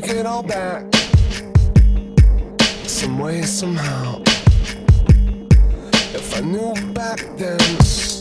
take it all back. Some way, somehow. If I knew back then.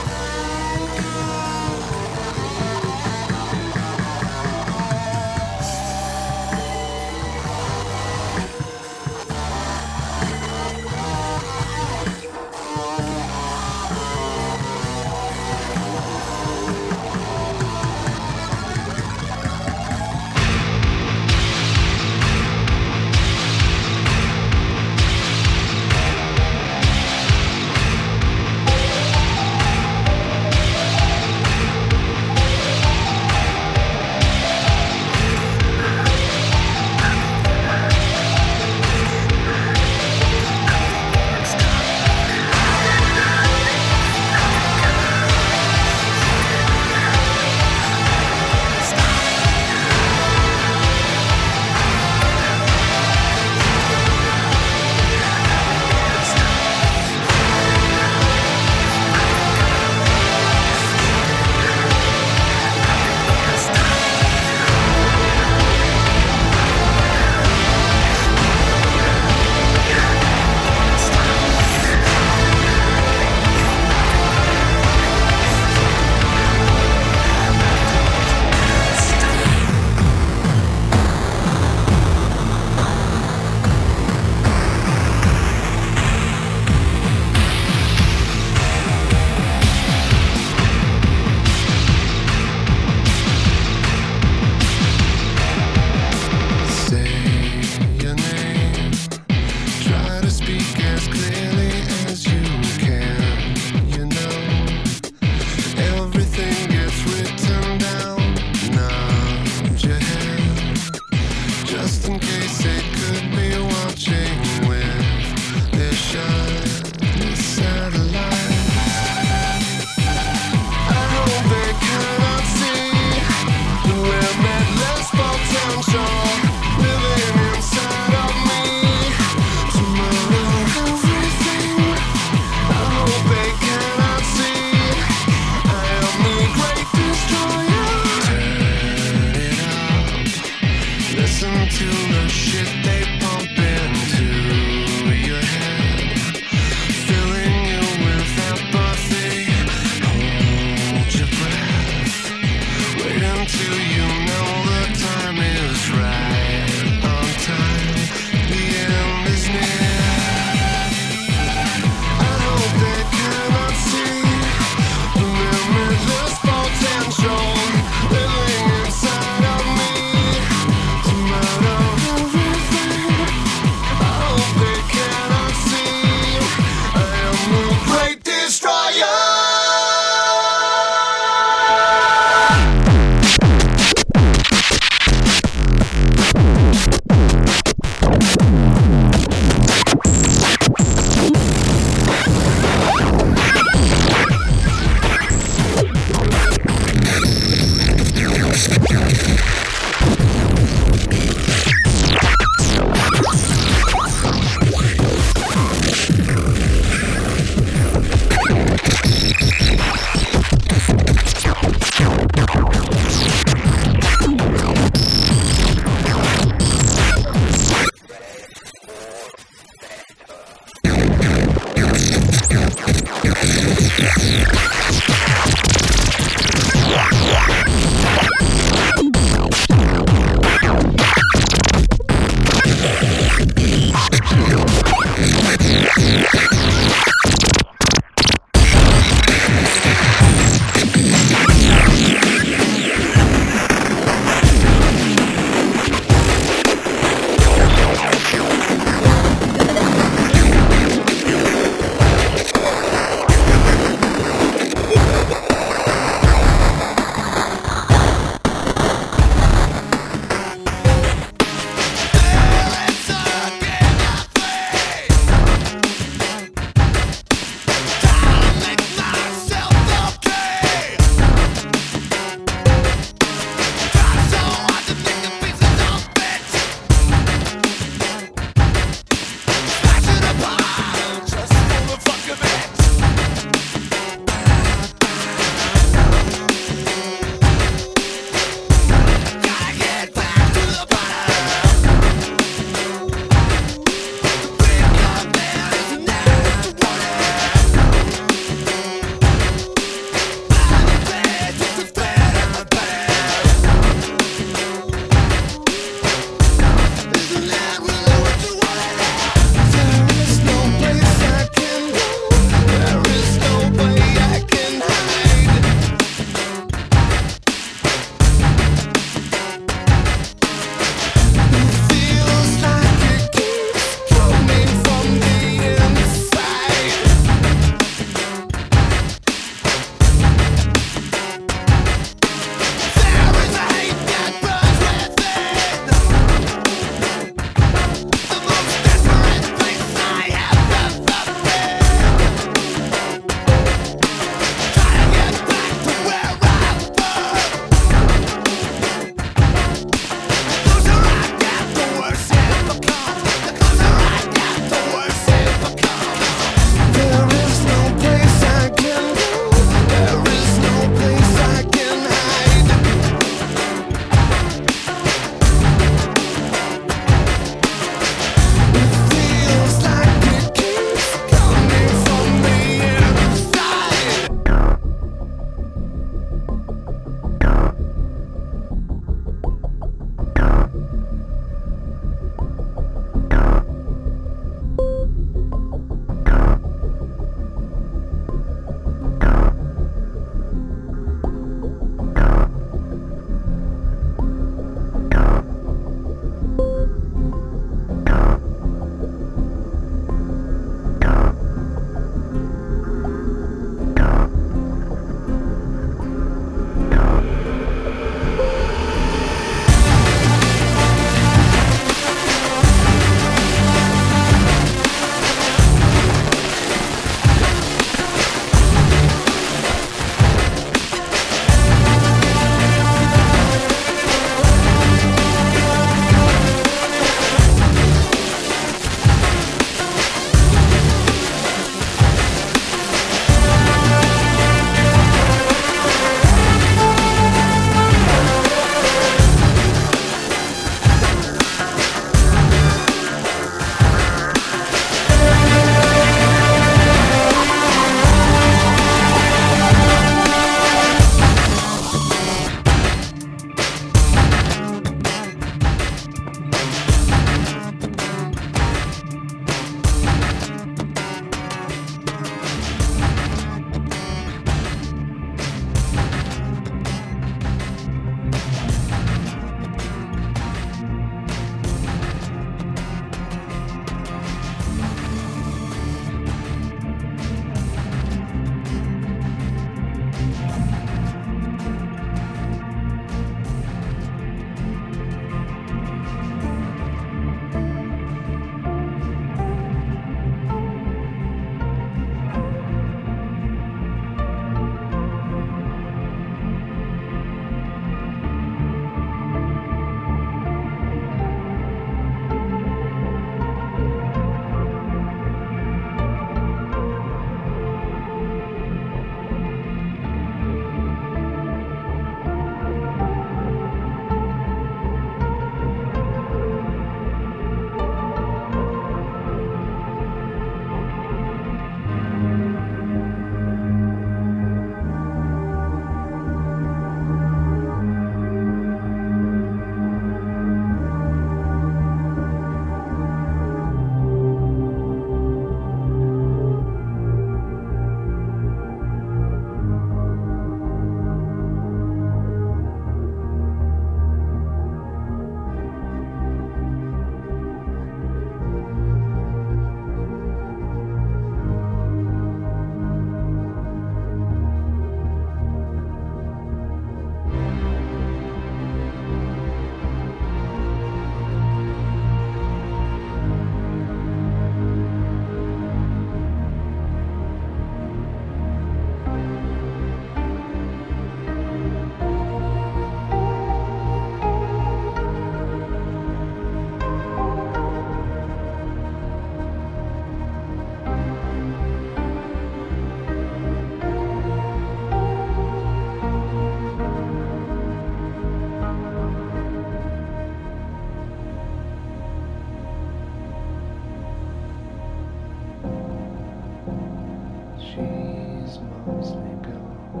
she's mostly gone.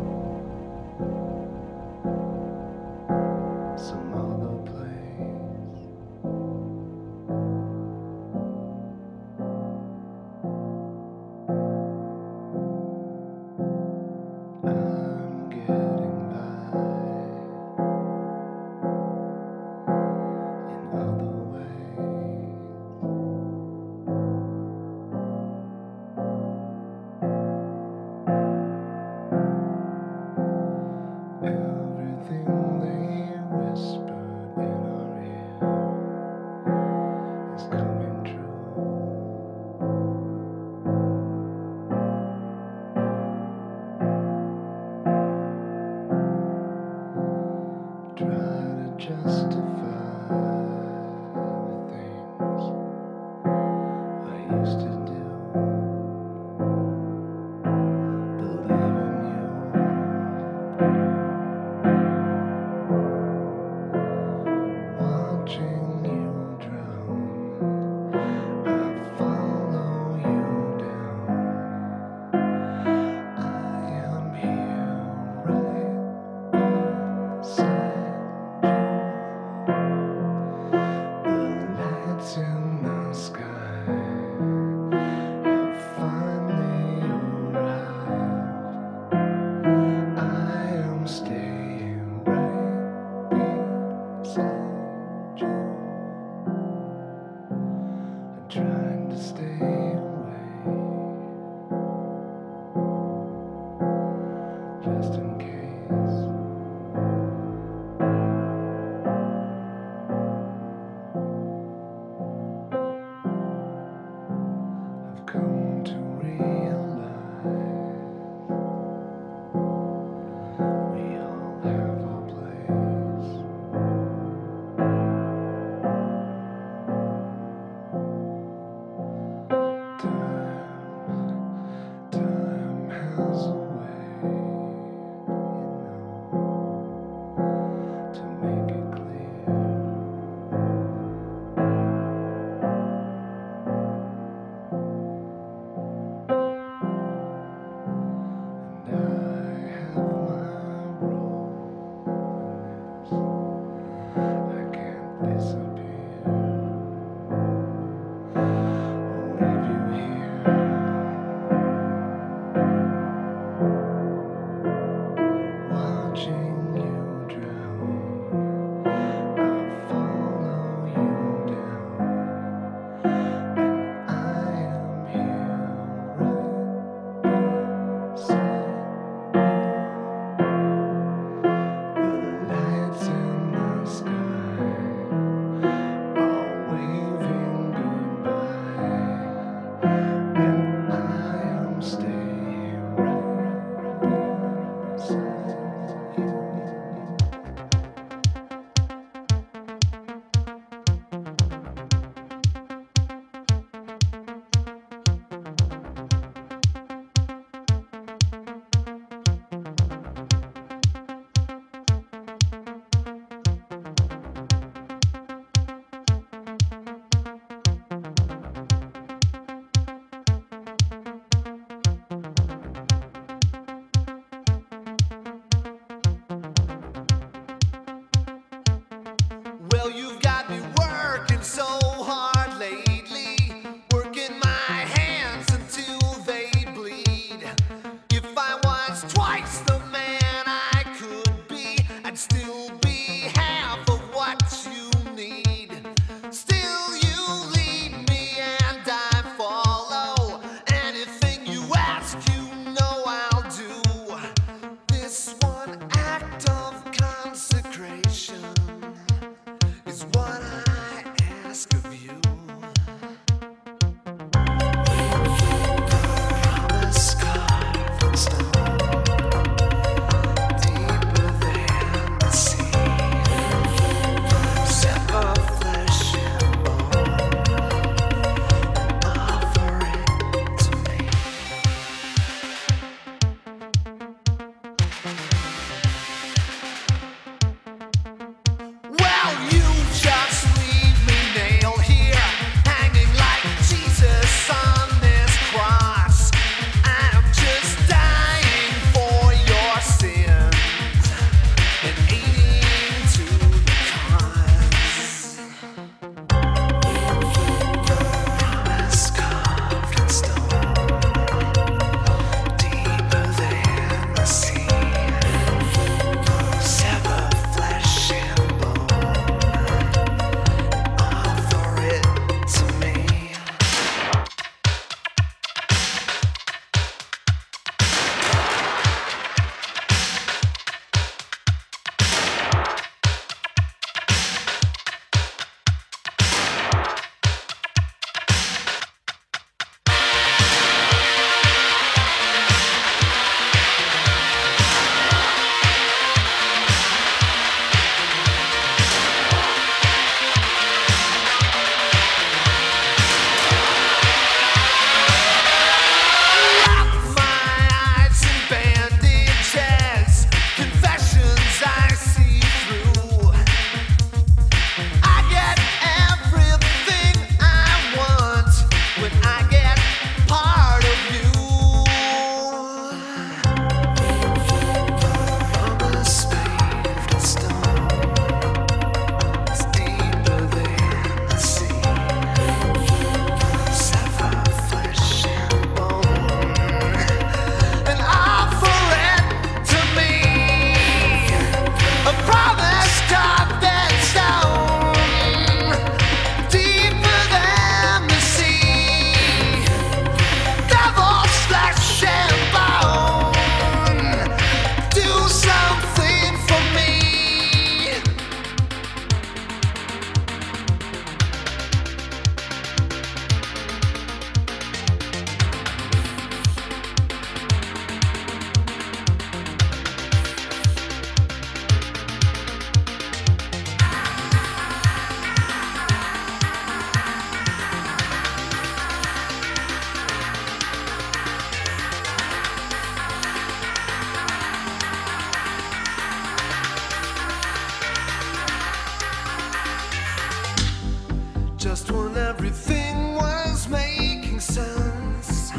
just when everything was making sense.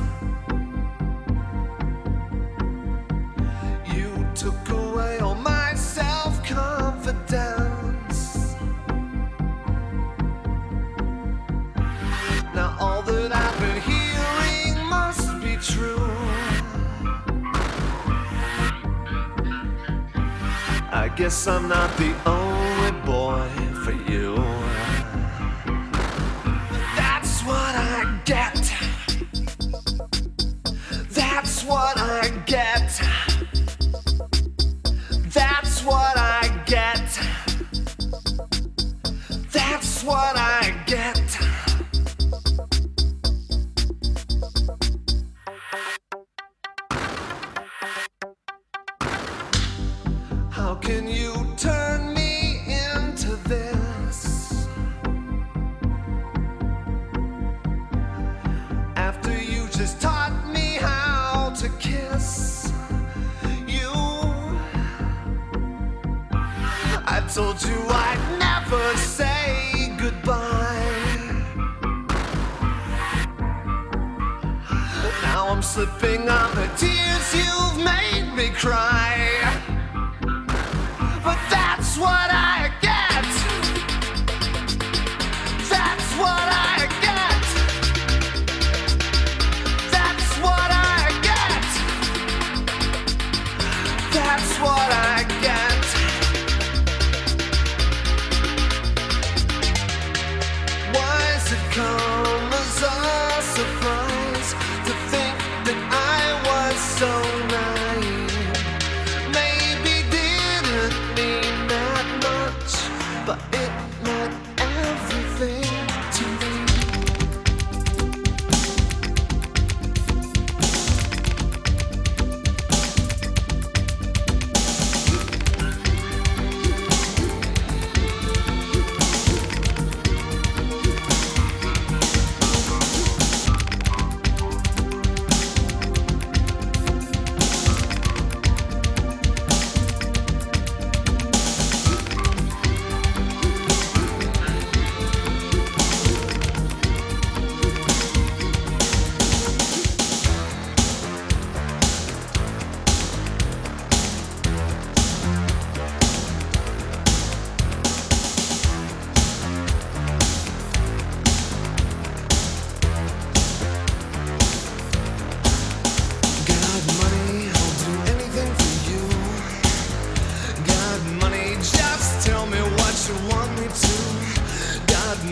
You took away all my self confidence. Now, all that I've been hearing must be true. I guess I'm not the only boy.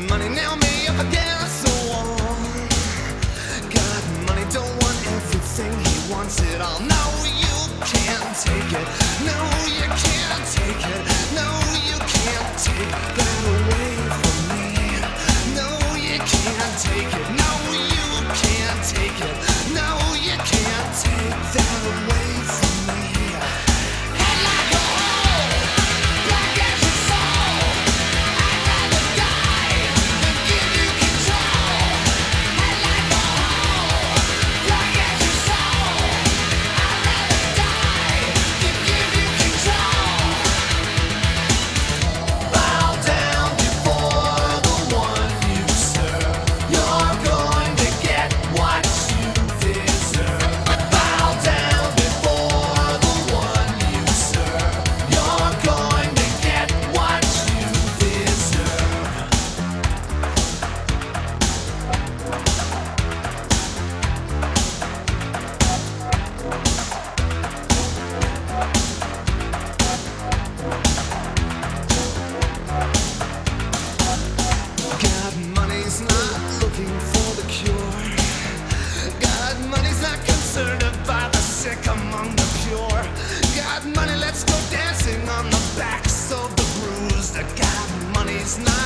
money now me money don't want everything he wants it all. No you can't take it. No you can't take it. No you can't take that away from me. No you can't take it. It's not.